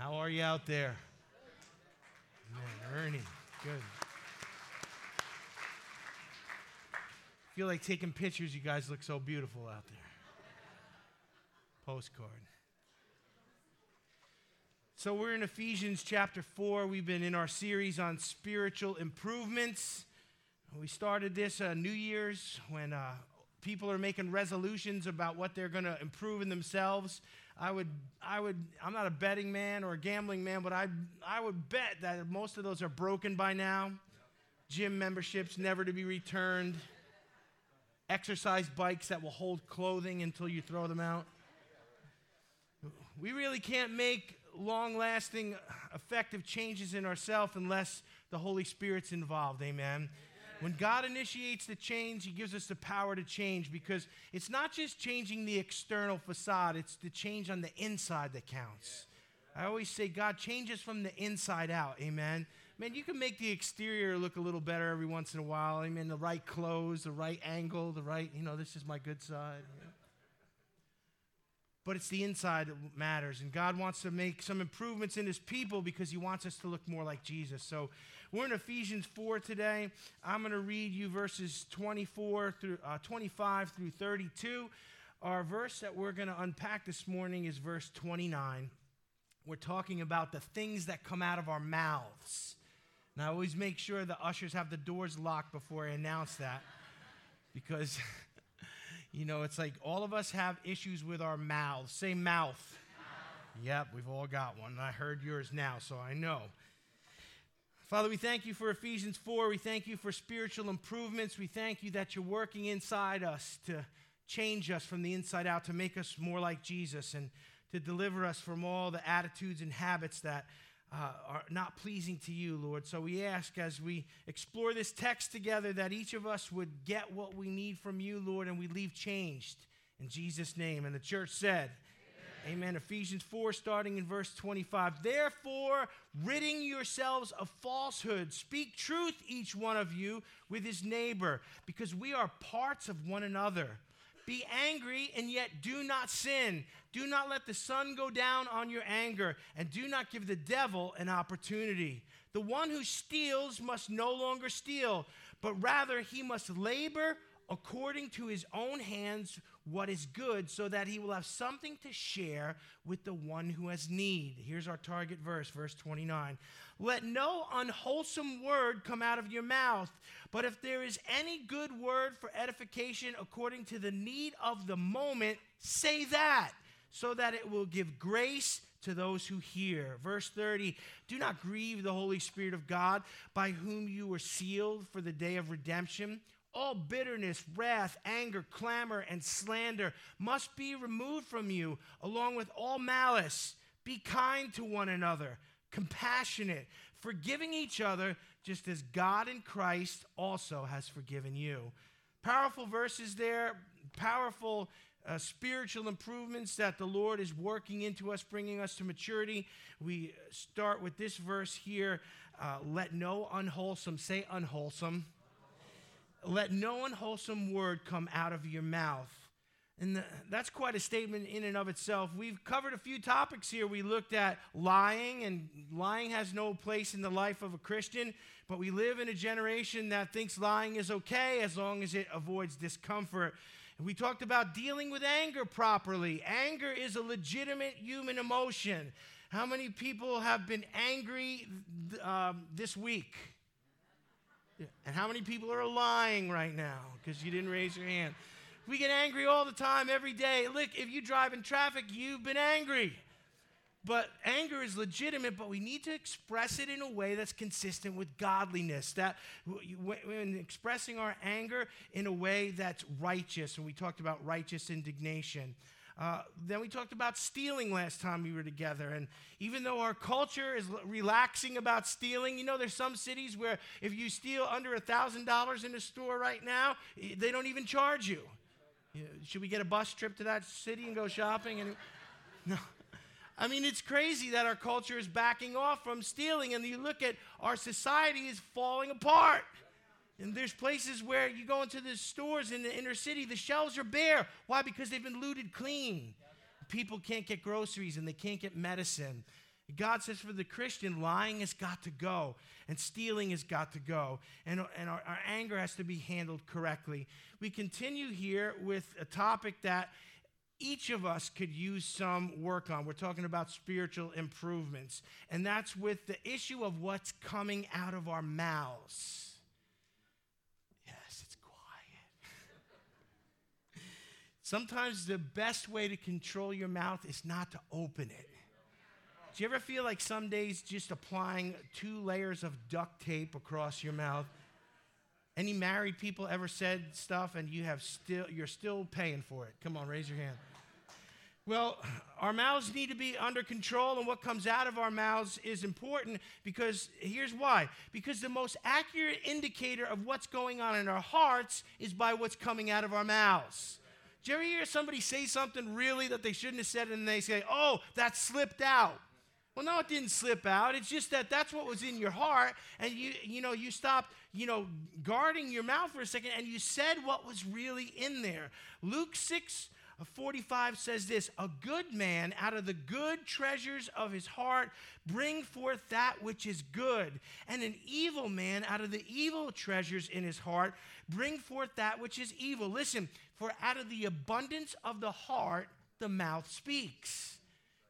How are you out there? Man, Ernie, good. feel like taking pictures. You guys look so beautiful out there. Postcard. So, we're in Ephesians chapter 4. We've been in our series on spiritual improvements. We started this uh, New Year's when uh, people are making resolutions about what they're going to improve in themselves. I would, I would, I'm not a betting man or a gambling man, but I, I would bet that most of those are broken by now. Gym memberships never to be returned. Exercise bikes that will hold clothing until you throw them out. We really can't make long lasting, effective changes in ourselves unless the Holy Spirit's involved. Amen. When God initiates the change, He gives us the power to change because it's not just changing the external facade, it's the change on the inside that counts. I always say, God changes from the inside out. Amen. Man, you can make the exterior look a little better every once in a while. I mean, the right clothes, the right angle, the right, you know, this is my good side. But it's the inside that matters. And God wants to make some improvements in His people because He wants us to look more like Jesus. So we're in Ephesians 4 today. I'm going to read you verses 24 through uh, 25 through 32. Our verse that we're going to unpack this morning is verse 29. We're talking about the things that come out of our mouths. And I always make sure the ushers have the doors locked before I announce that because, you know, it's like all of us have issues with our mouths. Say mouth. mouth. Yep, we've all got one. I heard yours now, so I know. Father, we thank you for Ephesians 4. We thank you for spiritual improvements. We thank you that you're working inside us to change us from the inside out, to make us more like Jesus, and to deliver us from all the attitudes and habits that uh, are not pleasing to you, Lord. So we ask as we explore this text together that each of us would get what we need from you, Lord, and we leave changed. In Jesus' name. And the church said, Amen. Ephesians 4, starting in verse 25. Therefore, ridding yourselves of falsehood, speak truth, each one of you, with his neighbor, because we are parts of one another. Be angry and yet do not sin. Do not let the sun go down on your anger, and do not give the devil an opportunity. The one who steals must no longer steal, but rather he must labor according to his own hands what is good, so that he will have something to share with the one who has need. Here's our target verse, verse 29. Let no unwholesome word come out of your mouth, but if there is any good word for edification according to the need of the moment, say that, so that it will give grace to those who hear. Verse 30 Do not grieve the Holy Spirit of God, by whom you were sealed for the day of redemption. All bitterness, wrath, anger, clamor, and slander must be removed from you, along with all malice. Be kind to one another, compassionate, forgiving each other, just as God in Christ also has forgiven you. Powerful verses there, powerful uh, spiritual improvements that the Lord is working into us, bringing us to maturity. We start with this verse here uh, let no unwholesome, say unwholesome let no unwholesome word come out of your mouth. And that's quite a statement in and of itself. We've covered a few topics here. We looked at lying, and lying has no place in the life of a Christian, but we live in a generation that thinks lying is okay as long as it avoids discomfort. And we talked about dealing with anger properly. Anger is a legitimate human emotion. How many people have been angry um, this week? And how many people are lying right now because you didn't raise your hand? We get angry all the time, every day. Look, if you drive in traffic, you've been angry. But anger is legitimate, but we need to express it in a way that's consistent with godliness. That when expressing our anger in a way that's righteous, and we talked about righteous indignation. Uh, then we talked about stealing last time we were together. And even though our culture is relaxing about stealing, you know, there's some cities where if you steal under $1,000 in a store right now, they don't even charge you. you know, should we get a bus trip to that city and go shopping? And, no. I mean, it's crazy that our culture is backing off from stealing, and you look at our society is falling apart. And there's places where you go into the stores in the inner city, the shelves are bare. Why? Because they've been looted clean. People can't get groceries and they can't get medicine. God says for the Christian, lying has got to go, and stealing has got to go, and, and our, our anger has to be handled correctly. We continue here with a topic that each of us could use some work on. We're talking about spiritual improvements, and that's with the issue of what's coming out of our mouths. Yes, it's quiet. Sometimes the best way to control your mouth is not to open it. Do you ever feel like some days just applying two layers of duct tape across your mouth? Any married people ever said stuff and you have still you're still paying for it? Come on, raise your hand. Well, our mouths need to be under control, and what comes out of our mouths is important because here's why. Because the most accurate indicator of what's going on in our hearts is by what's coming out of our mouths. Do you ever hear somebody say something really that they shouldn't have said, and they say, oh, that slipped out? Well, no, it didn't slip out. It's just that that's what was in your heart, and you, you know, you stopped, you know, guarding your mouth for a second, and you said what was really in there. Luke 6 uh, 45 says this A good man out of the good treasures of his heart bring forth that which is good, and an evil man out of the evil treasures in his heart bring forth that which is evil. Listen, for out of the abundance of the heart, the mouth speaks.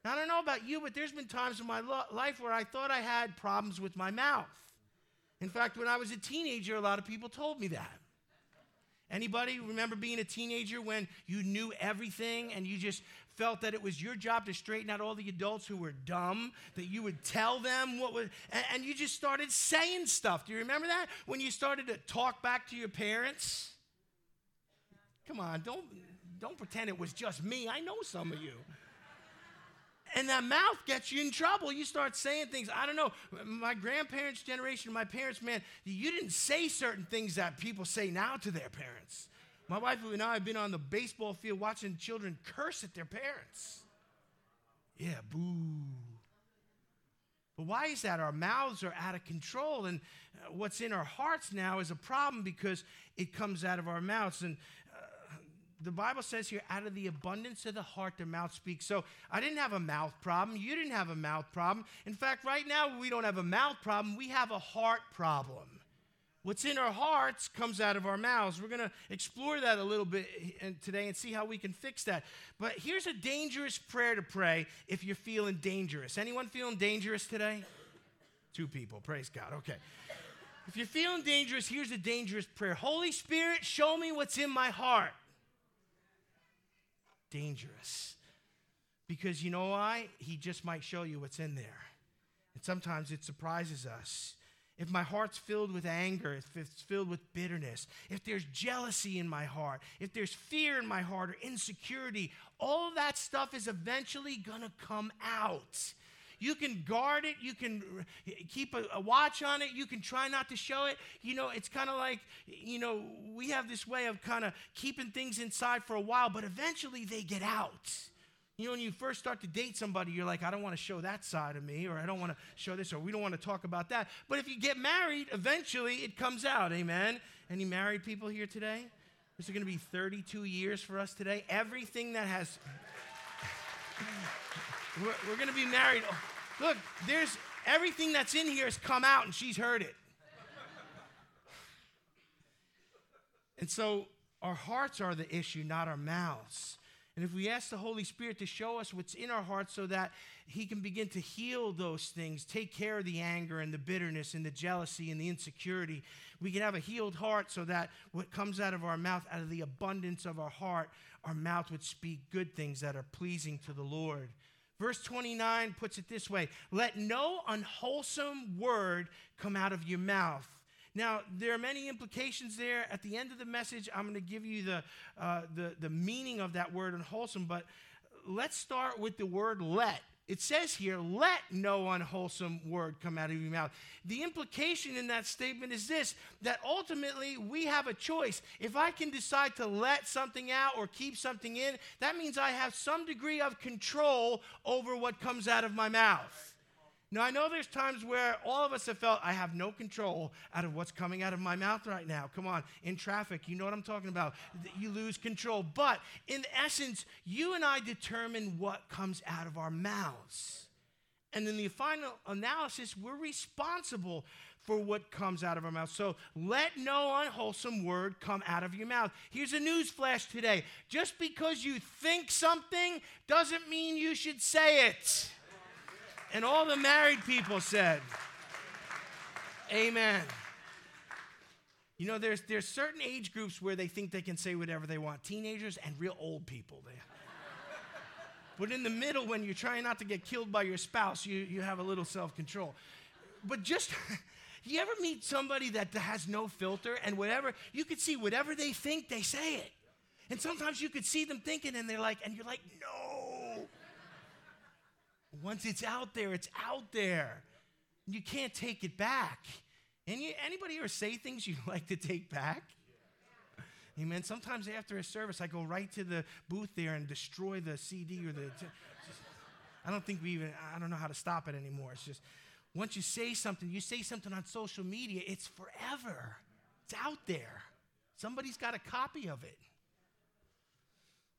Now, I don't know about you, but there's been times in my lo- life where I thought I had problems with my mouth. In fact, when I was a teenager, a lot of people told me that. Anybody remember being a teenager when you knew everything and you just felt that it was your job to straighten out all the adults who were dumb, that you would tell them what was, and, and you just started saying stuff. Do you remember that? When you started to talk back to your parents? Come on, don't, don't pretend it was just me. I know some of you. And that mouth gets you in trouble. You start saying things. I don't know. My grandparents' generation, my parents, man, you didn't say certain things that people say now to their parents. My wife and I have been on the baseball field watching children curse at their parents. Yeah, boo. But why is that? Our mouths are out of control, and uh, what's in our hearts now is a problem because it comes out of our mouths. And the Bible says here, out of the abundance of the heart, the mouth speaks. So I didn't have a mouth problem. You didn't have a mouth problem. In fact, right now, we don't have a mouth problem. We have a heart problem. What's in our hearts comes out of our mouths. We're going to explore that a little bit eh, today and see how we can fix that. But here's a dangerous prayer to pray if you're feeling dangerous. Anyone feeling dangerous today? Two people. Praise God. Okay. If you're feeling dangerous, here's a dangerous prayer Holy Spirit, show me what's in my heart dangerous. Because you know why? He just might show you what's in there. And sometimes it surprises us. If my heart's filled with anger, if it's filled with bitterness, if there's jealousy in my heart, if there's fear in my heart or insecurity, all that stuff is eventually to come out. You can guard it. You can keep a, a watch on it. You can try not to show it. You know, it's kind of like, you know, we have this way of kind of keeping things inside for a while, but eventually they get out. You know, when you first start to date somebody, you're like, I don't want to show that side of me, or I don't want to show this, or we don't want to talk about that. But if you get married, eventually it comes out. Amen. Any married people here today? This is going to be 32 years for us today. Everything that has. We're, we're going to be married. Look, there's everything that's in here has come out and she's heard it. And so our hearts are the issue, not our mouths. And if we ask the Holy Spirit to show us what's in our hearts so that He can begin to heal those things, take care of the anger and the bitterness and the jealousy and the insecurity, we can have a healed heart so that what comes out of our mouth, out of the abundance of our heart, our mouth would speak good things that are pleasing to the Lord. Verse 29 puts it this way Let no unwholesome word come out of your mouth. Now, there are many implications there. At the end of the message, I'm going to give you the, uh, the, the meaning of that word unwholesome, but let's start with the word let. It says here, let no unwholesome word come out of your mouth. The implication in that statement is this that ultimately we have a choice. If I can decide to let something out or keep something in, that means I have some degree of control over what comes out of my mouth. Now, I know there's times where all of us have felt I have no control out of what's coming out of my mouth right now. Come on, in traffic, you know what I'm talking about. You lose control. But in essence, you and I determine what comes out of our mouths. And in the final analysis, we're responsible for what comes out of our mouth. So let no unwholesome word come out of your mouth. Here's a news flash today. Just because you think something doesn't mean you should say it. And all the married people said, Amen. You know, there's, there's certain age groups where they think they can say whatever they want teenagers and real old people. They, but in the middle, when you're trying not to get killed by your spouse, you, you have a little self control. But just, you ever meet somebody that has no filter and whatever, you could see whatever they think, they say it. And sometimes you could see them thinking and they're like, and you're like, no. Once it's out there, it's out there. You can't take it back. And anybody ever say things you like to take back? Amen. Sometimes after a service, I go right to the booth there and destroy the CD or the. I don't think we even, I don't know how to stop it anymore. It's just, once you say something, you say something on social media, it's forever. It's out there. Somebody's got a copy of it.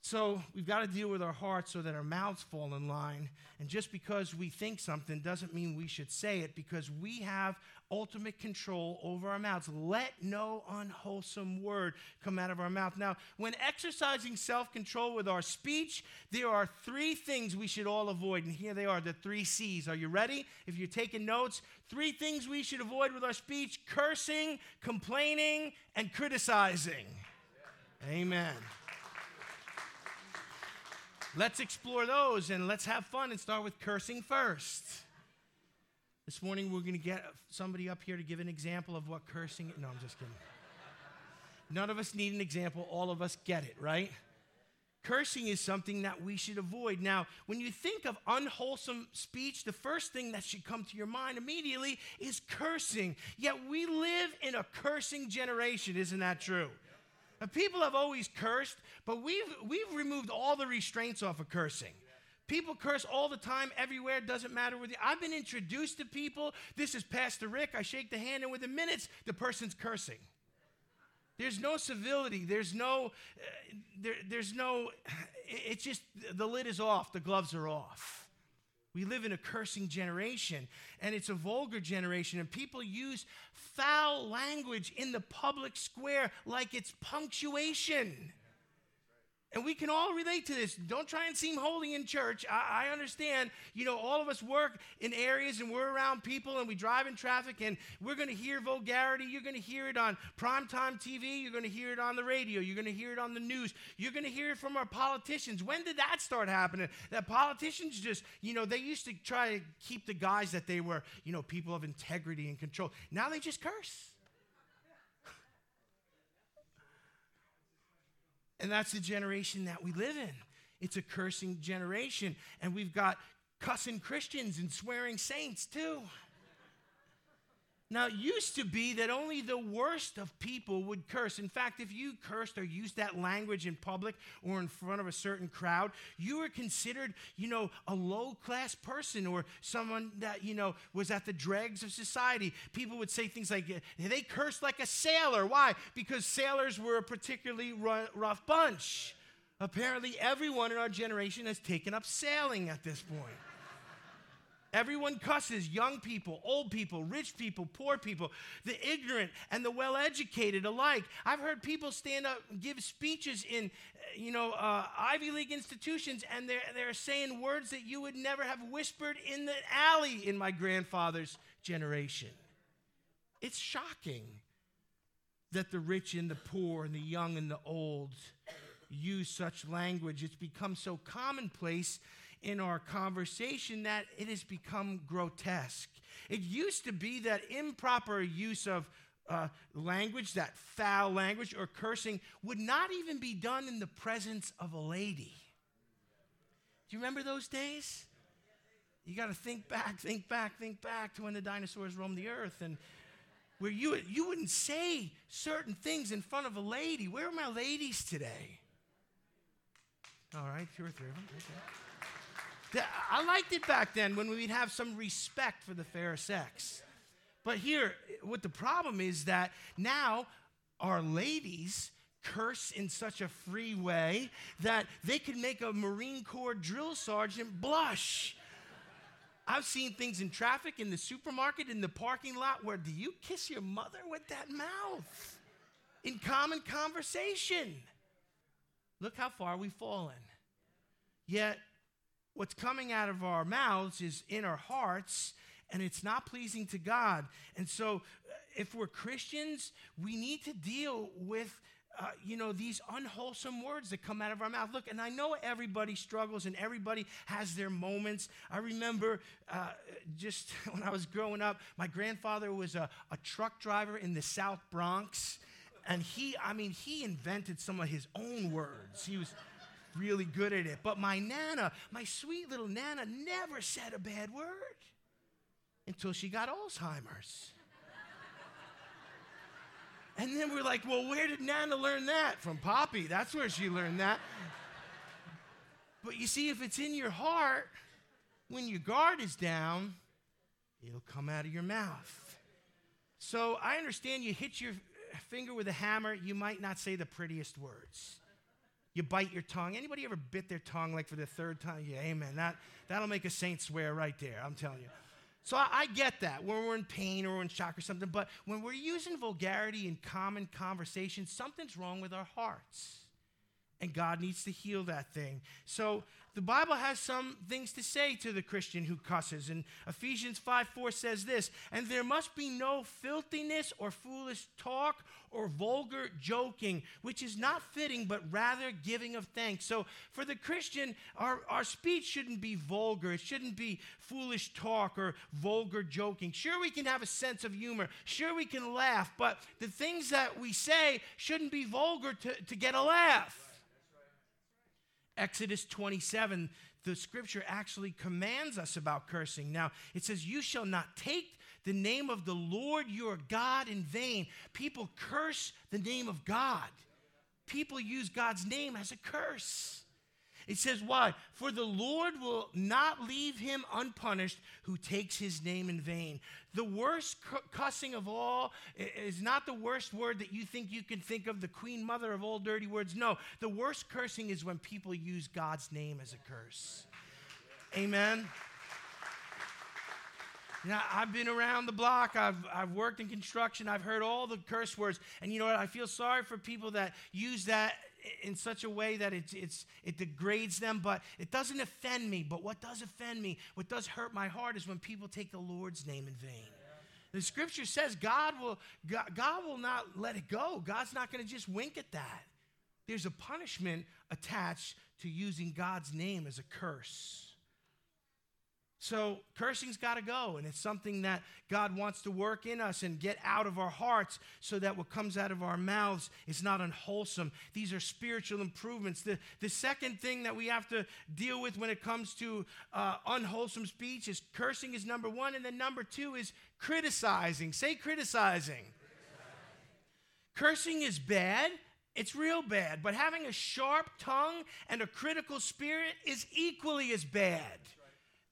So we've got to deal with our hearts so that our mouths fall in line. And just because we think something doesn't mean we should say it because we have ultimate control over our mouths. Let no unwholesome word come out of our mouth. Now, when exercising self control with our speech, there are three things we should all avoid. And here they are the three C's. Are you ready? If you're taking notes, three things we should avoid with our speech cursing, complaining, and criticizing. Amen. Let's explore those and let's have fun and start with cursing first. This morning, we're going to get somebody up here to give an example of what cursing. No, I'm just kidding. None of us need an example. All of us get it, right? Cursing is something that we should avoid. Now, when you think of unwholesome speech, the first thing that should come to your mind immediately is cursing. Yet we live in a cursing generation, isn't that true? People have always cursed, but we've, we've removed all the restraints off of cursing. People curse all the time, everywhere, doesn't matter you. I've been introduced to people. This is Pastor Rick. I shake the hand, and within minutes, the person's cursing. There's no civility. There's no, uh, there, there's no, it's just the lid is off, the gloves are off. We live in a cursing generation, and it's a vulgar generation, and people use foul language in the public square like it's punctuation. And we can all relate to this. Don't try and seem holy in church. I, I, understand, you know, all of us work in areas and we're around people and we drive in traffic and we're going to hear vulgarity. You're going to hear it on primetime TV. You're going to hear it on the radio. You're going to hear it on the news. You're going to hear it from our politicians. When did that start happening? That politicians just, you know, they used to try to keep the guys that they were, you know, people of integrity and control. Now they just curse. And that's the generation that we live in. It's a cursing generation. And we've got cussing Christians and swearing saints too. Now, it used to be that only the worst of people would curse. In fact, if you cursed or used that language in public or in front of a certain crowd, you were considered, you know, a low class person or someone that, you know, was at the dregs of society. People would say things like, they cursed like a sailor. Why? Because sailors were a particularly rough bunch. Apparently, everyone in our generation has taken up sailing at this point. Everyone cusses young people, old people, rich people, poor people, the ignorant and the well educated alike. I've heard people stand up and give speeches in, you know, uh, Ivy League institutions, and they're, they're saying words that you would never have whispered in the alley in my grandfather's generation. It's shocking that the rich and the poor and the young and the old use such language. It's become so commonplace in our conversation that it has become grotesque. It used to be that improper use of uh, language, that foul language or cursing, would not even be done in the presence of a lady. Do you remember those days? You got to think back, think back, think back to when the dinosaurs roamed the earth and where you, you wouldn't say certain things in front of a lady. Where are my ladies today? All right, two or three of them. Okay. I liked it back then when we'd have some respect for the fair sex. But here, what the problem is that now our ladies curse in such a free way that they can make a Marine Corps drill sergeant blush. I've seen things in traffic, in the supermarket, in the parking lot where do you kiss your mother with that mouth? In common conversation. Look how far we've fallen. Yet, what's coming out of our mouths is in our hearts, and it's not pleasing to God. And so, if we're Christians, we need to deal with uh, you know, these unwholesome words that come out of our mouth. Look, and I know everybody struggles and everybody has their moments. I remember uh, just when I was growing up, my grandfather was a, a truck driver in the South Bronx. And he, I mean, he invented some of his own words. He was really good at it. But my Nana, my sweet little Nana, never said a bad word until she got Alzheimer's. And then we're like, well, where did Nana learn that? From Poppy. That's where she learned that. But you see, if it's in your heart, when your guard is down, it'll come out of your mouth. So I understand you hit your finger with a hammer, you might not say the prettiest words. You bite your tongue. Anybody ever bit their tongue like for the third time? Yeah, amen. That, that'll make a saint swear right there, I'm telling you. So I, I, get that when we're in pain or we're in shock or something, but when we're using vulgarity in common conversation, something's wrong with our hearts. And God needs to heal that thing. So the Bible has some things to say to the Christian who cusses. And Ephesians 5 4 says this And there must be no filthiness or foolish talk or vulgar joking, which is not fitting, but rather giving of thanks. So for the Christian, our, our speech shouldn't be vulgar. It shouldn't be foolish talk or vulgar joking. Sure, we can have a sense of humor. Sure, we can laugh. But the things that we say shouldn't be vulgar to, to get a laugh. Exodus 27, the scripture actually commands us about cursing. Now, it says, You shall not take the name of the Lord your God in vain. People curse the name of God, people use God's name as a curse. It says, Why? For the Lord will not leave him unpunished who takes his name in vain. The worst cussing of all is not the worst word that you think you can think of, the queen mother of all dirty words. No, the worst cursing is when people use God's name as a curse. Amen. Now, I've been around the block. I've, I've worked in construction. I've heard all the curse words. And you know what? I feel sorry for people that use that in such a way that it's, it's, it degrades them, but it doesn't offend me. But what does offend me, what does hurt my heart, is when people take the Lord's name in vain. The scripture says God will, God, God will not let it go. God's not going to just wink at that. There's a punishment attached to using God's name as a curse. So cursing's got to go, and it's something that God wants to work in us and get out of our hearts so that what comes out of our mouths is not unwholesome. These are spiritual improvements. The, the second thing that we have to deal with when it comes to uh, unwholesome speech is cursing is number one, and then number two is criticizing. Say criticizing. criticizing. Cursing is bad. It's real bad, but having a sharp tongue and a critical spirit is equally as bad.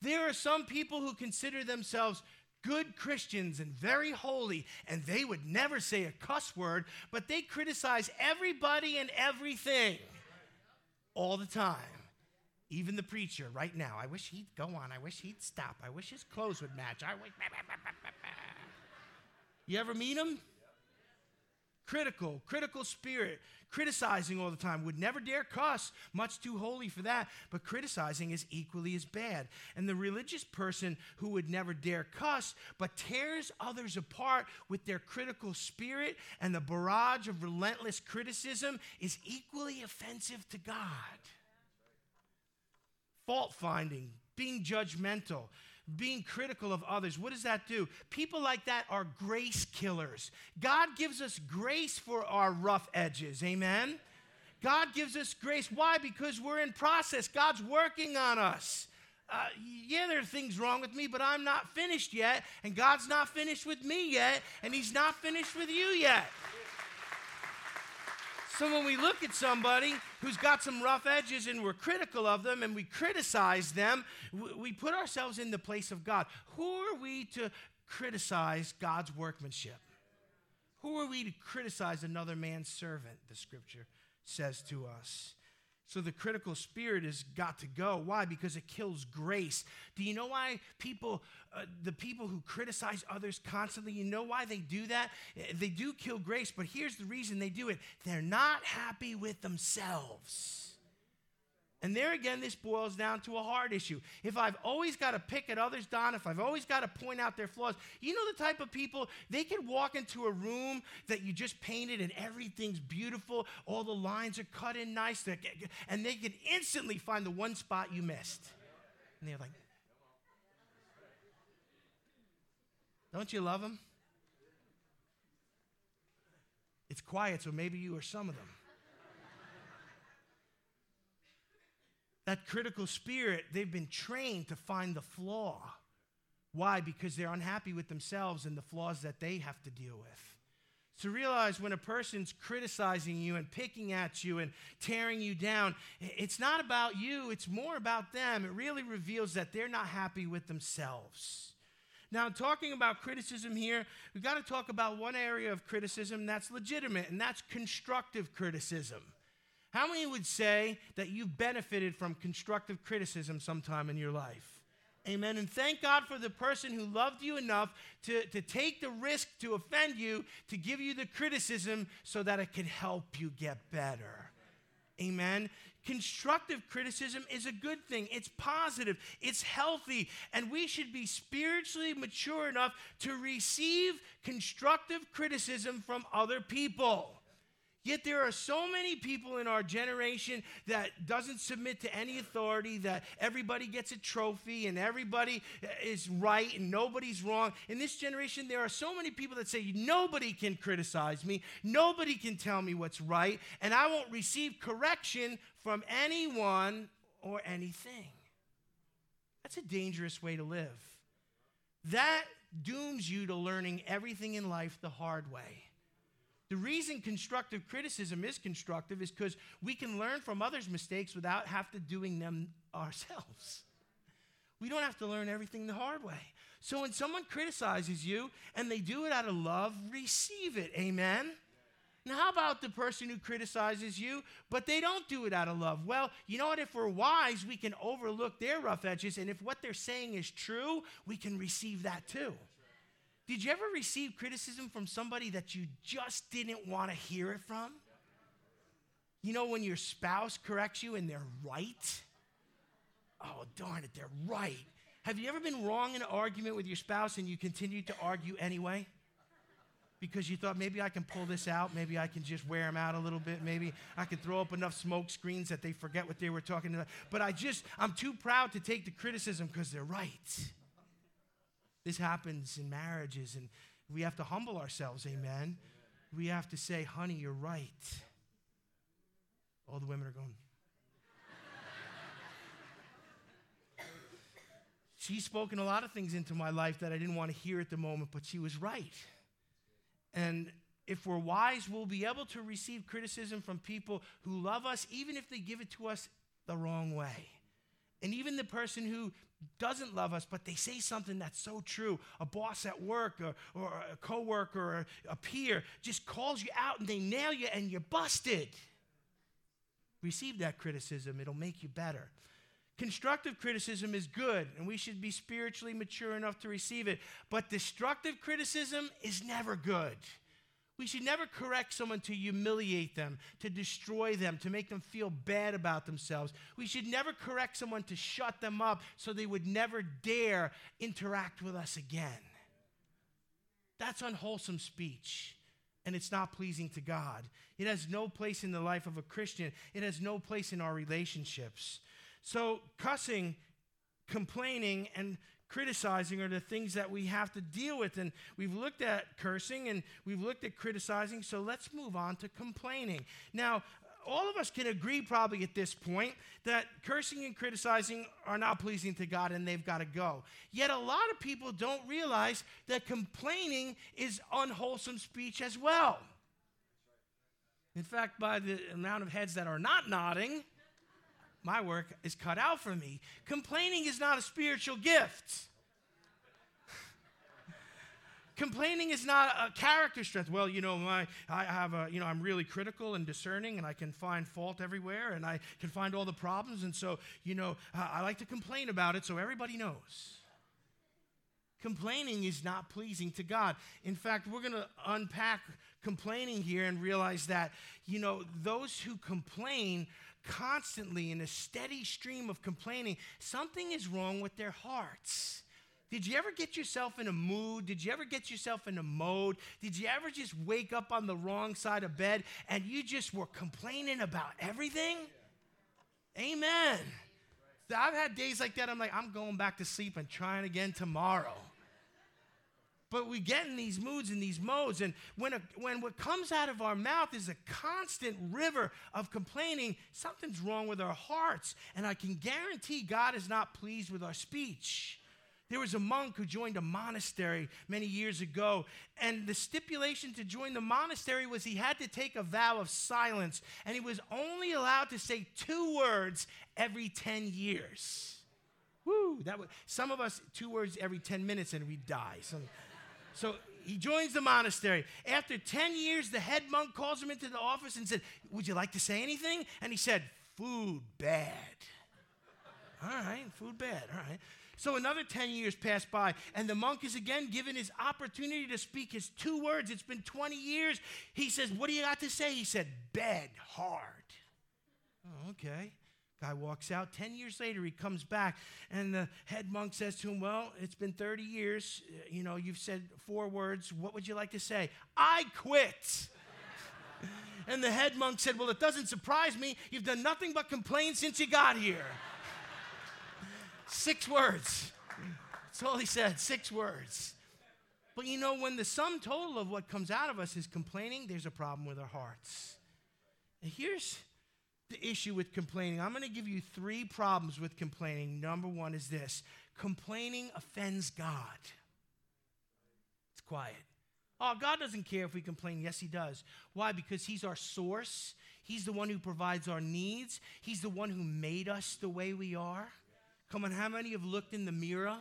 There are some people who consider themselves good Christians and very holy, and they would never say a cuss word, but they criticize everybody and everything all the time. Even the preacher right now. I wish he'd go on. I wish he'd stop. I wish his clothes would match. I wish. You ever meet him? Critical, critical spirit, criticizing all the time, would never dare cuss, much too holy for that, but criticizing is equally as bad. And the religious person who would never dare cuss, but tears others apart with their critical spirit and the barrage of relentless criticism is equally offensive to God. Fault finding, being judgmental, being critical of others. What does that do? People like that are grace killers. God gives us grace for our rough edges. Amen? God gives us grace. Why? Because we're in process. God's working on us. Uh, yeah, there are things wrong with me, but I'm not finished yet, and God's not finished with me yet, and He's not finished with you yet. So when we look at somebody who's got some rough edges and we're critical of them and we criticize them, we put ourselves in the place of God. Who are we to criticize God's workmanship? Who are we to criticize another man's servant, the scripture says to us? So the critical spirit has got to go. Why? Because it kills grace. Do you know why people, uh, the people who criticize others constantly, you know why they do that? Eh, they do kill grace, but here's the reason they do it they're not happy with themselves. And there again, this boils down to a heart issue. If I've always got to pick at others, Don, if I've always got to point out their flaws, you know the type of people, they can walk into a room that you just painted and everything's beautiful, all the lines are cut in nice, and they can instantly find the one spot you missed. And they're like, Don't you love them? It's quiet, so maybe you are some of them. That critical spirit, they've been trained to find the flaw. Why? Because they're unhappy with themselves and the flaws that they have to deal with. So realize when a person's criticizing you and picking at you and tearing you down, it's not about you, it's more about them. It really reveals that they're not happy with themselves. Now, talking about criticism here, we've got to talk about one area of criticism that's legitimate, and that's constructive criticism. How many would say that you've benefited from constructive criticism sometime in your life? Amen. And thank God for the person who loved you enough to, to take the risk to offend you, to give you the criticism so that it can help you get better. Amen. Constructive criticism is a good thing. It's positive, it's healthy, and we should be spiritually mature enough to receive constructive criticism from other people. Yet there are so many people in our generation that doesn't submit to any authority, that everybody gets a trophy and everybody is right and nobody's wrong. In this generation, there are so many people that say, nobody can criticize me, nobody can tell me what's right, and I won't receive correction from anyone or anything. That's a dangerous way to live. That dooms you to learning everything in life the hard way. The reason constructive criticism is constructive is because we can learn from others' mistakes without have to doing them ourselves. We don't have to learn everything the hard way. So when someone criticizes you and they do it out of love, receive it. Amen. Now, how about the person who criticizes you, but they don't do it out of love? Well, you know what? If we're wise, we can overlook their rough edges, and if what they're saying is true, we can receive that too. Did you ever receive criticism from somebody that you just didn't want to hear it from? You know, when your spouse corrects you and they're right? Oh, darn it, they're right. Have you ever been wrong in an argument with your spouse and you continued to argue anyway? Because you thought maybe I can pull this out, maybe I can just wear them out a little bit, maybe I can throw up enough smoke screens that they forget what they were talking about. But I just, I'm too proud to take the criticism because they're right. This happens in marriages, and we have to humble ourselves, amen. We have to say, honey, you're right. All the women are going. She's spoken a lot of things into my life that I didn't want to hear at the moment, but she was right. And if we're wise, we'll be able to receive criticism from people who love us, even if they give it to us the wrong way. And even the person who doesn't love us, but they say something that's so true. A boss at work or, or a coworker or a peer just calls you out and they nail you and you're busted. Receive that criticism, it'll make you better. Constructive criticism is good, and we should be spiritually mature enough to receive it. But destructive criticism is never good. We should never correct someone to humiliate them, to destroy them, to make them feel bad about themselves. We should never correct someone to shut them up so they would never dare interact with us again. That's unwholesome speech, and it's not pleasing to God. It has no place in the life of a Christian, it has no place in our relationships. So, cussing, complaining, and criticizing are the things that we have to deal with. And we've looked at cursing and we've looked at criticizing, so let's move on to complaining. Now, all of us can agree probably at this point that cursing and criticizing are not pleasing to God and they've got to go. Yet a lot of people don't realize that complaining is unwholesome speech as well. In fact, by the amount of heads that are not nodding, my work is cut out for me. Complaining is not a spiritual gift. complaining is not a character strength. Well, you know, my, I have a, you know, I'm really critical and discerning and I can find fault everywhere and I can find all the problems. And so, you know, I like to complain about it so everybody knows. Complaining is not pleasing to God. In fact, we're going to unpack complaining here and realize that, you know, those who complain constantly in a steady stream of complaining, something is wrong with their hearts. Did you ever get yourself in a mood? Did you ever get yourself in a mode? Did you ever just wake up on the wrong side of bed and you just were complaining about everything? Amen. I've had days like that. I'm like, I'm going back to sleep and trying again tomorrow. But we get in these moods and these modes, and when, a, when what comes out of our mouth is a constant river of complaining, something's wrong with our hearts. And I can guarantee God is not pleased with our speech. There was a monk who joined a monastery many years ago, and the stipulation to join the monastery was he had to take a vow of silence, and he was only allowed to say two words every 10 years. Woo! That was, some of us, two words every 10 minutes, and we die. Some, so he joins the monastery. After 10 years, the head monk calls him into the office and said, Would you like to say anything? And he said, Food bad. All right, food bad. All right. So another 10 years pass by, and the monk is again given his opportunity to speak his two words. It's been 20 years. He says, What do you got to say? He said, Bed hard. Oh, okay. Guy walks out. 10 years later, he comes back, and the head monk says to him, Well, it's been 30 years. You know, you've said four words. What would you like to say? I quit. and the head monk said, Well, it doesn't surprise me. You've done nothing but complain since you got here. Six words. That's all he said, six words. But you know, when the sum total of what comes out of us is complaining, there's a problem with our hearts. And here's the issue with complaining. I'm going to give you three problems with complaining. Number one is this complaining offends God. It's quiet. Oh, God doesn't care if we complain. Yes, He does. Why? Because He's our source. He's the one who provides our needs. He's the one who made us the way we are. Come on, how many have looked in the mirror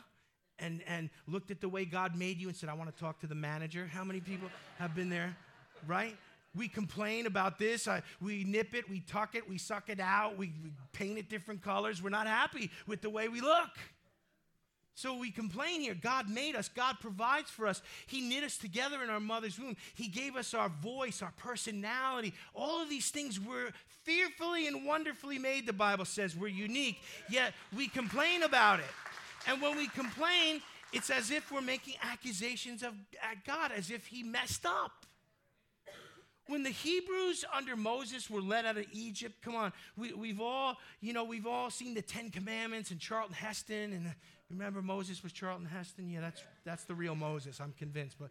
and, and looked at the way God made you and said, I want to talk to the manager? How many people have been there? Right? We complain about this. I, we nip it, we tuck it, we suck it out, we, we paint it different colors. We're not happy with the way we look. So we complain here. God made us, God provides for us. He knit us together in our mother's womb. He gave us our voice, our personality. All of these things were fearfully and wonderfully made, the Bible says. We're unique, yet we complain about it. And when we complain, it's as if we're making accusations of God, as if He messed up. When the Hebrews under Moses were led out of Egypt, come on, we, we've all, you know, we've all seen the Ten Commandments and Charlton Heston and uh, Remember Moses was Charlton Heston? Yeah, that's, that's the real Moses, I'm convinced. But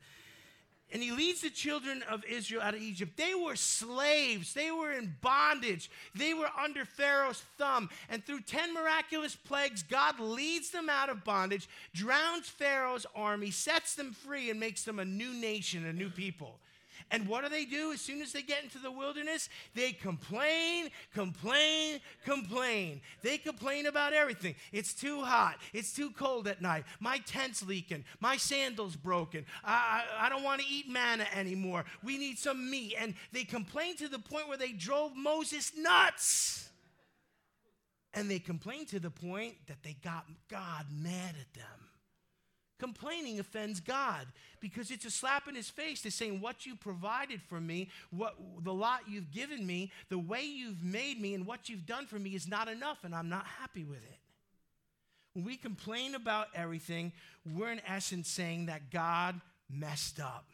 and he leads the children of Israel out of Egypt. They were slaves. They were in bondage. They were under Pharaoh's thumb. And through 10 miraculous plagues, God leads them out of bondage, drowns Pharaoh's army, sets them free, and makes them a new nation, a new people. And what do they do as soon as they get into the wilderness? They complain, complain, complain. They complain about everything. It's too hot. It's too cold at night. My tent's leaking. My sandal's broken. I, I, I don't want to eat manna anymore. We need some meat. And they complain to the point where they drove Moses nuts. And they complained to the point that they got God mad at them. Complaining offends God because it's a slap in his face to saying what you provided for me, what the lot you've given me, the way you've made me, and what you've done for me is not enough, and I'm not happy with it. When we complain about everything, we're in essence saying that God messed up.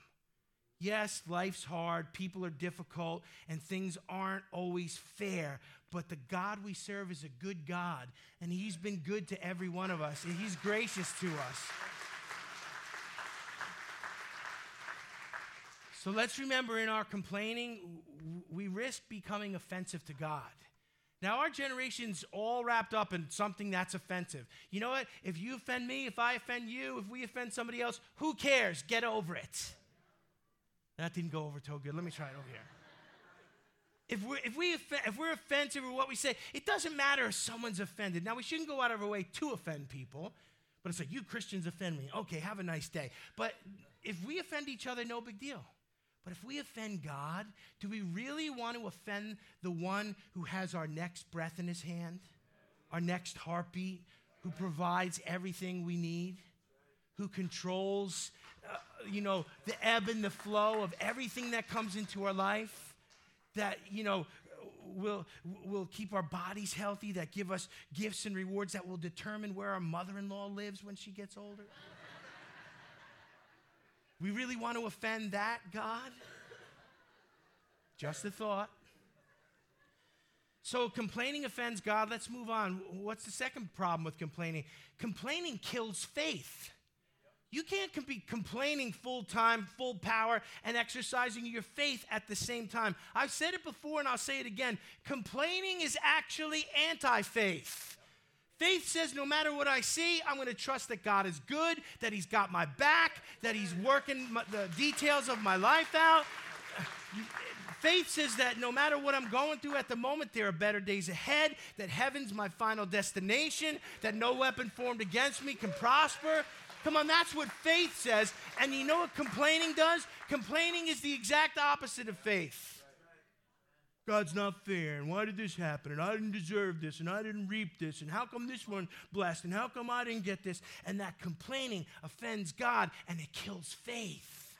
Yes, life's hard, people are difficult, and things aren't always fair, but the God we serve is a good God, and He's been good to every one of us, and He's gracious to us. So let's remember in our complaining, we risk becoming offensive to God. Now, our generation's all wrapped up in something that's offensive. You know what? If you offend me, if I offend you, if we offend somebody else, who cares? Get over it. That didn't go over too good. Let me try it over here. If we're, if, we if we're offensive with what we say, it doesn't matter if someone's offended. Now, we shouldn't go out of our way to offend people, But it's like, you Christians offend me. Okay, have a nice day. But if we offend each other, no big deal. But if we offend God, do we really want to offend the one who has our next breath in his hand, our next heartbeat, who provides everything we need, who controls, uh, you know, the ebb and the flow of everything that comes into our life, that, you know, will, will keep our bodies healthy, that give us gifts and rewards that will determine where our mother in law lives when she gets older? We really want to offend that God? Just a thought. So complaining offends God. Let's move on. What's the second problem with complaining? Complaining kills faith. You can't be complaining full time, full power, and exercising your faith at the same time. I've said it before and I'll say it again. Complaining is actually anti faith. Faith says, no matter what I see, I'm going to trust that God is good, that He's got my back, that He's working my, the details of my life out. Faith says that no matter what I'm going through at the moment, there are better days ahead, that heaven's my final destination, that no weapon formed against me can prosper. Come on, that's what faith says. And you know what complaining does? Complaining is the exact opposite of faith. God's not fair, and why did this happen? And I didn't deserve this, and I didn't reap this, and how come this one blessed, and how come I didn't get this? And that complaining offends God and it kills faith.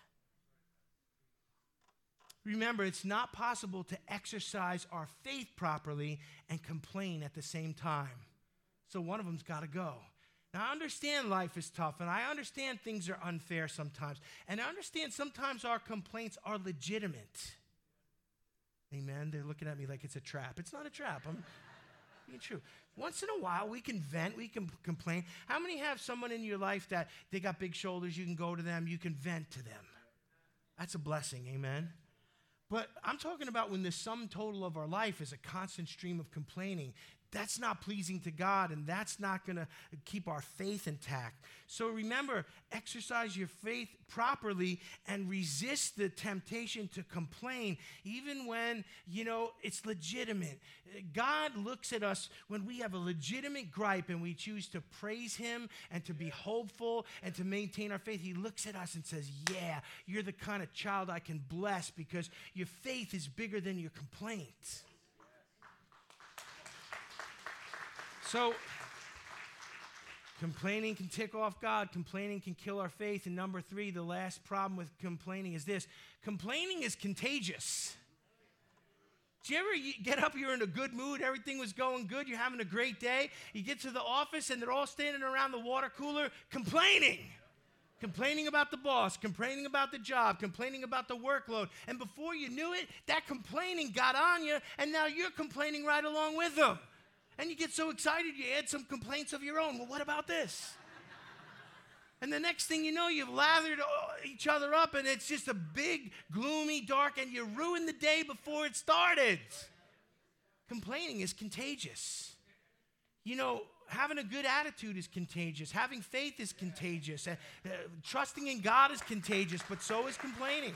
Remember, it's not possible to exercise our faith properly and complain at the same time. So one of them's got to go. Now, I understand life is tough, and I understand things are unfair sometimes. And I understand sometimes our complaints are legitimate. Amen. They're looking at me like it's a trap. It's not a trap. I'm being true. Once in a while, we can vent, we can complain. How many have someone in your life that they got big shoulders, you can go to them, you can vent to them? That's a blessing. Amen. But I'm talking about when the sum total of our life is a constant stream of complaining. That's not pleasing to God, and that's not going to keep our faith intact. So remember, exercise your faith properly and resist the temptation to complain, even when, you know, it's legitimate. God looks at us when we have a legitimate gripe and we choose to praise Him and to be hopeful and to maintain our faith. He looks at us and says, Yeah, you're the kind of child I can bless because your faith is bigger than your complaints. So, complaining can tick off God. Complaining can kill our faith. And number three, the last problem with complaining is this complaining is contagious. Do you ever get up, you're in a good mood, everything was going good, you're having a great day, you get to the office and they're all standing around the water cooler complaining. Complaining about the boss, complaining about the job, complaining about the workload. And before you knew it, that complaining got on you, and now you're complaining right along with them. And you get so excited, you add some complaints of your own. Well, what about this? And the next thing you know, you've lathered each other up, and it's just a big, gloomy, dark, and you ruin the day before it started. Complaining is contagious. You know, having a good attitude is contagious. Having faith is contagious. Uh, uh, trusting in God is contagious, but so is complaining.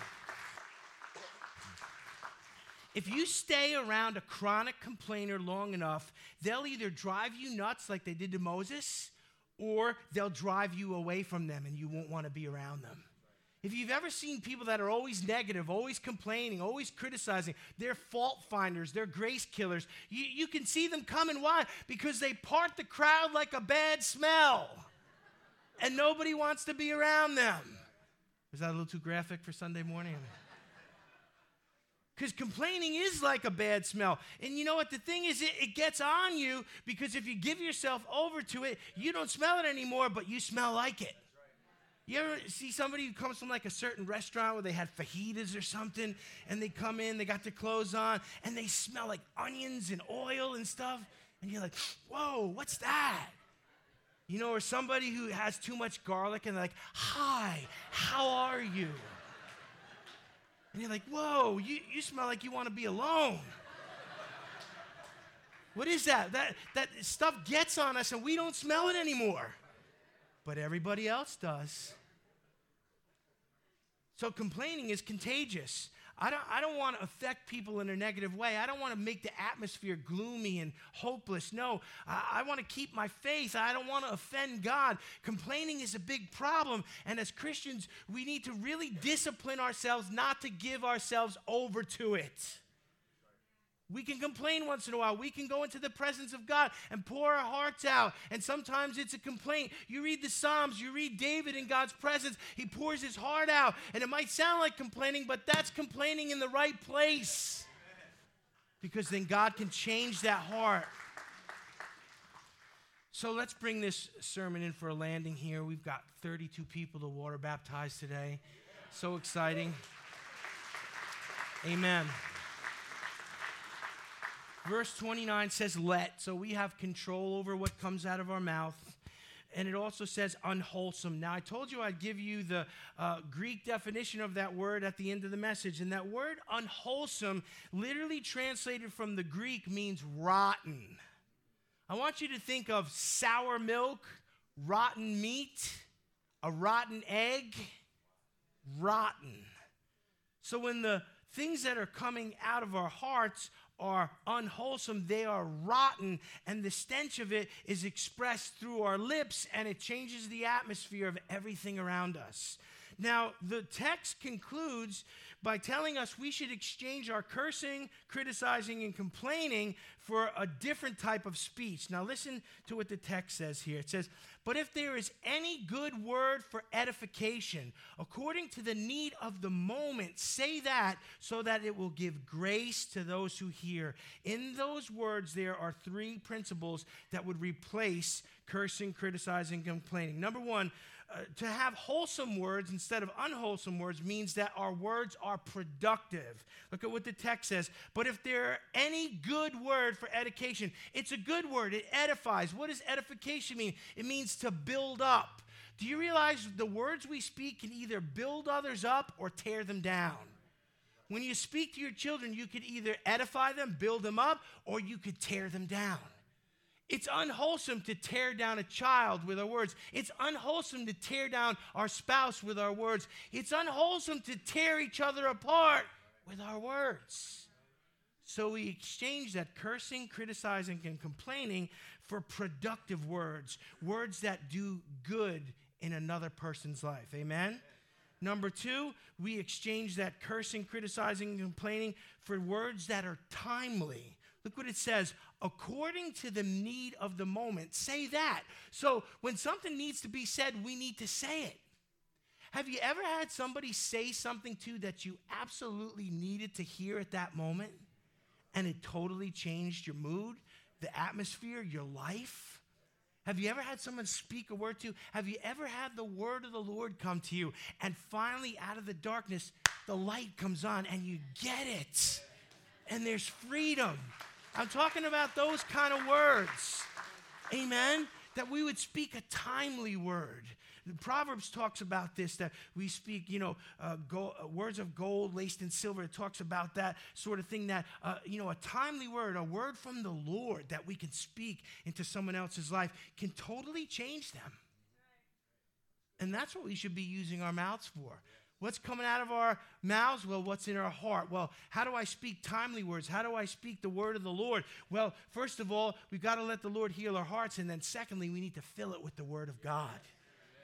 If you stay around a chronic complainer long enough, they'll either drive you nuts like they did to Moses, or they'll drive you away from them and you won't want to be around them. If you've ever seen people that are always negative, always complaining, always criticizing, they're fault finders, they're grace killers. You, you can see them coming. Why? Because they part the crowd like a bad smell, and nobody wants to be around them. Is that a little too graphic for Sunday morning? Because complaining is like a bad smell. And you know what? The thing is, it, it, gets on you because if you give yourself over to it, you don't smell it anymore, but you smell like it. You ever see somebody who comes from like a certain restaurant where they had fajitas or something, and they come in, they got their clothes on, and they smell like onions and oil and stuff? And you're like, whoa, what's that? You know, or somebody who has too much garlic and they're like, hi, how are you? And you're like, whoa, you, you smell like you want to be alone. what is that? that? That stuff gets on us and we don't smell it anymore. But everybody else does. So complaining is contagious. I don't, I don't want to affect people in a negative way. I don't want to make the atmosphere gloomy and hopeless. No, I, I want to keep my faith. I don't want to offend God. Complaining is a big problem. And as Christians, we need to really discipline ourselves not to give ourselves over to it. We can complain once in a while. We can go into the presence of God and pour our hearts out. And sometimes it's a complaint. You read the Psalms, you read David in God's presence. He pours his heart out. And it might sound like complaining, but that's complaining in the right place. Because then God can change that heart. So let's bring this sermon in for a landing here. We've got 32 people to water baptize today. So exciting. Amen. Verse 29 says, let. So we have control over what comes out of our mouth. And it also says unwholesome. Now, I told you I'd give you the uh, Greek definition of that word at the end of the message. And that word unwholesome, literally translated from the Greek, means rotten. I want you to think of sour milk, rotten meat, a rotten egg, rotten. So when the things that are coming out of our hearts are unwholesome, they are rotten, and the stench of it is expressed through our lips, and it changes the atmosphere of everything around us. Now, the text concludes by telling us we should exchange our cursing, criticizing, and complaining for a different type of speech. Now, listen to what the text says here. It says, But if there is any good word for edification, according to the need of the moment, say that so that it will give grace to those who hear. In those words, there are three principles that would replace cursing, criticizing, complaining. Number one, uh, to have wholesome words instead of unwholesome words means that our words are productive. Look at what the text says. But if there are any good word for education, it's a good word. It edifies. What does edification mean? It means to build up. Do you realize the words we speak can either build others up or tear them down? When you speak to your children, you could either edify them, build them up, or you could tear them down. It's unwholesome to tear down a child with our words. It's unwholesome to tear down our spouse with our words. It's unwholesome to tear each other apart with our words. So we exchange that cursing, criticizing, and complaining for productive words, words that do good in another person's life. Amen? Number two, we exchange that cursing, criticizing, and complaining for words that are timely Look what it says according to the need of the moment. Say that. So when something needs to be said, we need to say it. Have you ever had somebody say something to you that you absolutely needed to hear at that moment and it totally changed your mood, the atmosphere, your life? Have you ever had someone speak a word to you? Have you ever had the word of the Lord come to you and finally out of the darkness, the light comes on and you get it? And there's freedom. I'm talking about those kind of words. Amen. That we would speak a timely word. Proverbs talks about this that we speak, you know, uh, gold, uh, words of gold laced in silver. It talks about that sort of thing that, uh, you know, a timely word, a word from the Lord that we can speak into someone else's life can totally change them. And that's what we should be using our mouths for. What's coming out of our mouths? Well, what's in our heart? Well, how do I speak timely words? How do I speak the word of the Lord? Well, first of all, we've got to let the Lord heal our hearts. And then, secondly, we need to fill it with the word of God.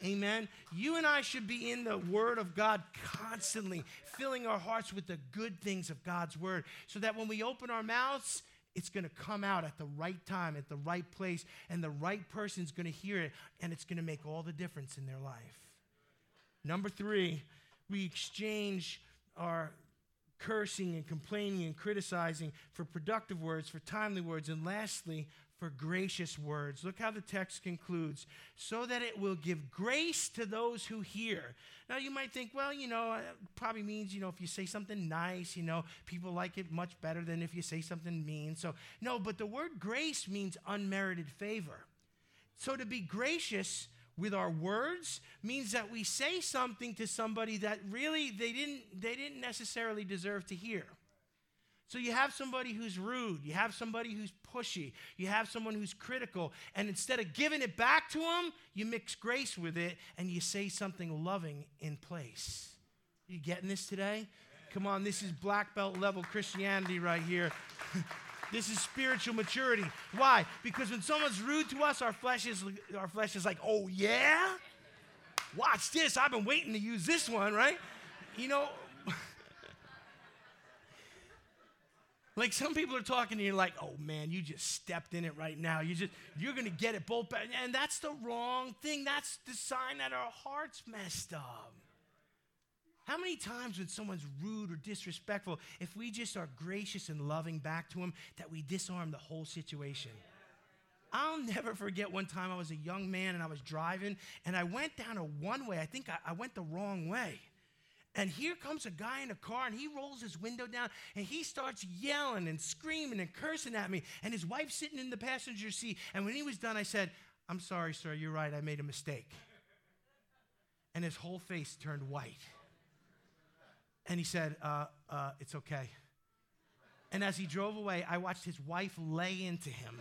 Amen. You and I should be in the Word of God constantly, filling our hearts with the good things of God's Word, so that when we open our mouths, it's going to come out at the right time, at the right place, and the right person's going to hear it, and it's going to make all the difference in their life. Number three, we exchange our cursing and complaining and criticizing for productive words, for timely words, and lastly, for gracious words. Look how the text concludes so that it will give grace to those who hear. Now, you might think, well, you know, probably means, you know, if you say something nice, you know, people like it much better than if you say something mean. So, no, but the word grace means unmerited favor. So, to be gracious with our words means that we say something to somebody that really they didn't they didn't necessarily deserve to hear. So you have somebody who's rude, you have somebody who's pushy, you have someone who's critical, and instead of giving it back to them, you mix grace with it and you say something loving in place. You getting this today? Come on, this is black belt level Christianity right here. this is spiritual maturity. Why? Because when someone's rude to us, our flesh is our flesh is like, "Oh yeah? Watch this. I've been waiting to use this one, right?" You know, Like some people are talking to you like, oh man, you just stepped in it right now. You just you're gonna get it both back. And that's the wrong thing. That's the sign that our heart's messed up. How many times when someone's rude or disrespectful, if we just are gracious and loving back to them, that we disarm the whole situation? I'll never forget one time I was a young man and I was driving and I went down a one way. I think I, I went the wrong way. And here comes a guy in a car and he rolls his window down and he starts yelling and screaming and cursing at me. And his wife's sitting in the passenger seat. And when he was done, I said, I'm sorry, sir, you're right, I made a mistake. And his whole face turned white. And he said, uh, uh, It's okay. And as he drove away, I watched his wife lay into him.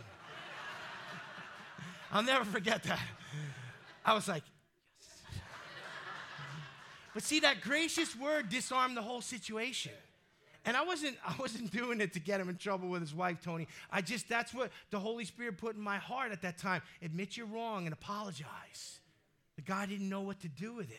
I'll never forget that. I was like, but see, that gracious word disarmed the whole situation. And I wasn't, I wasn't doing it to get him in trouble with his wife, Tony. I just, that's what the Holy Spirit put in my heart at that time. Admit you're wrong and apologize. The guy didn't know what to do with it.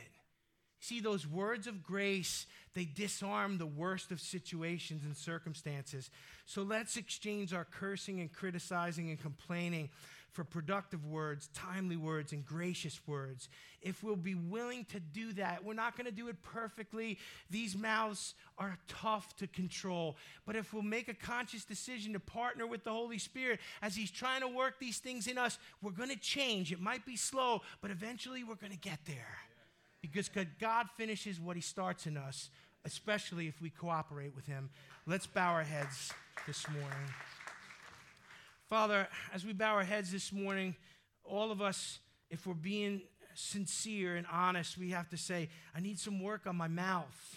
See, those words of grace, they disarm the worst of situations and circumstances. So let's exchange our cursing and criticizing and complaining for productive words, timely words, and gracious words. If we'll be willing to do that, we're not going to do it perfectly. These mouths are tough to control. But if we'll make a conscious decision to partner with the Holy Spirit as He's trying to work these things in us, we're going to change. It might be slow, but eventually we're going to get there. Because God finishes what He starts in us, especially if we cooperate with Him. Let's bow our heads this morning. Father, as we bow our heads this morning, all of us, if we're being sincere and honest, we have to say, I need some work on my mouth.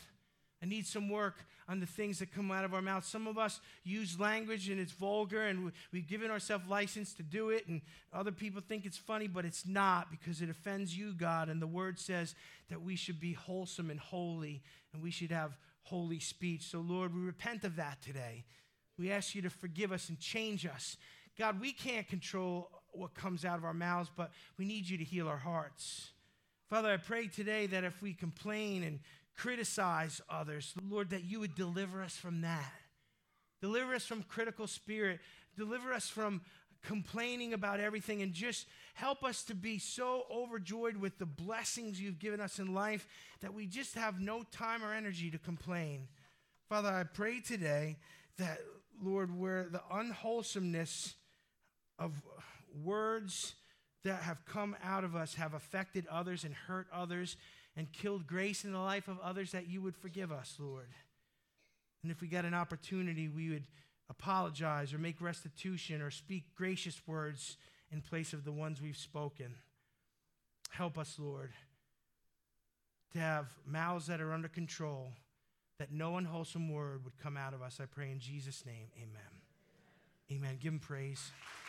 I need some work on the things that come out of our mouth. Some of us use language and it's vulgar and we've given ourselves license to do it, and other people think it's funny, but it's not because it offends you, God. And the word says that we should be wholesome and holy and we should have holy speech. So, Lord, we repent of that today. We ask you to forgive us and change us God, we can't control what comes out of our mouths, but we need you to heal our hearts. Father, I pray today that if we complain and criticize others, Lord, that you would deliver us from that. Deliver us from critical spirit. Deliver us from complaining about everything and just help us to be so overjoyed with the blessings you've given us in life that we just have no time or energy to complain. Father, I pray today that, Lord, where the unwholesomeness of words that have come out of us have affected others and hurt others and killed grace in the life of others, that you would forgive us, Lord. And if we got an opportunity, we would apologize or make restitution or speak gracious words in place of the ones we've spoken. Help us, Lord, to have mouths that are under control, that no unwholesome word would come out of us. I pray in Jesus' name, amen. Amen. Give him praise.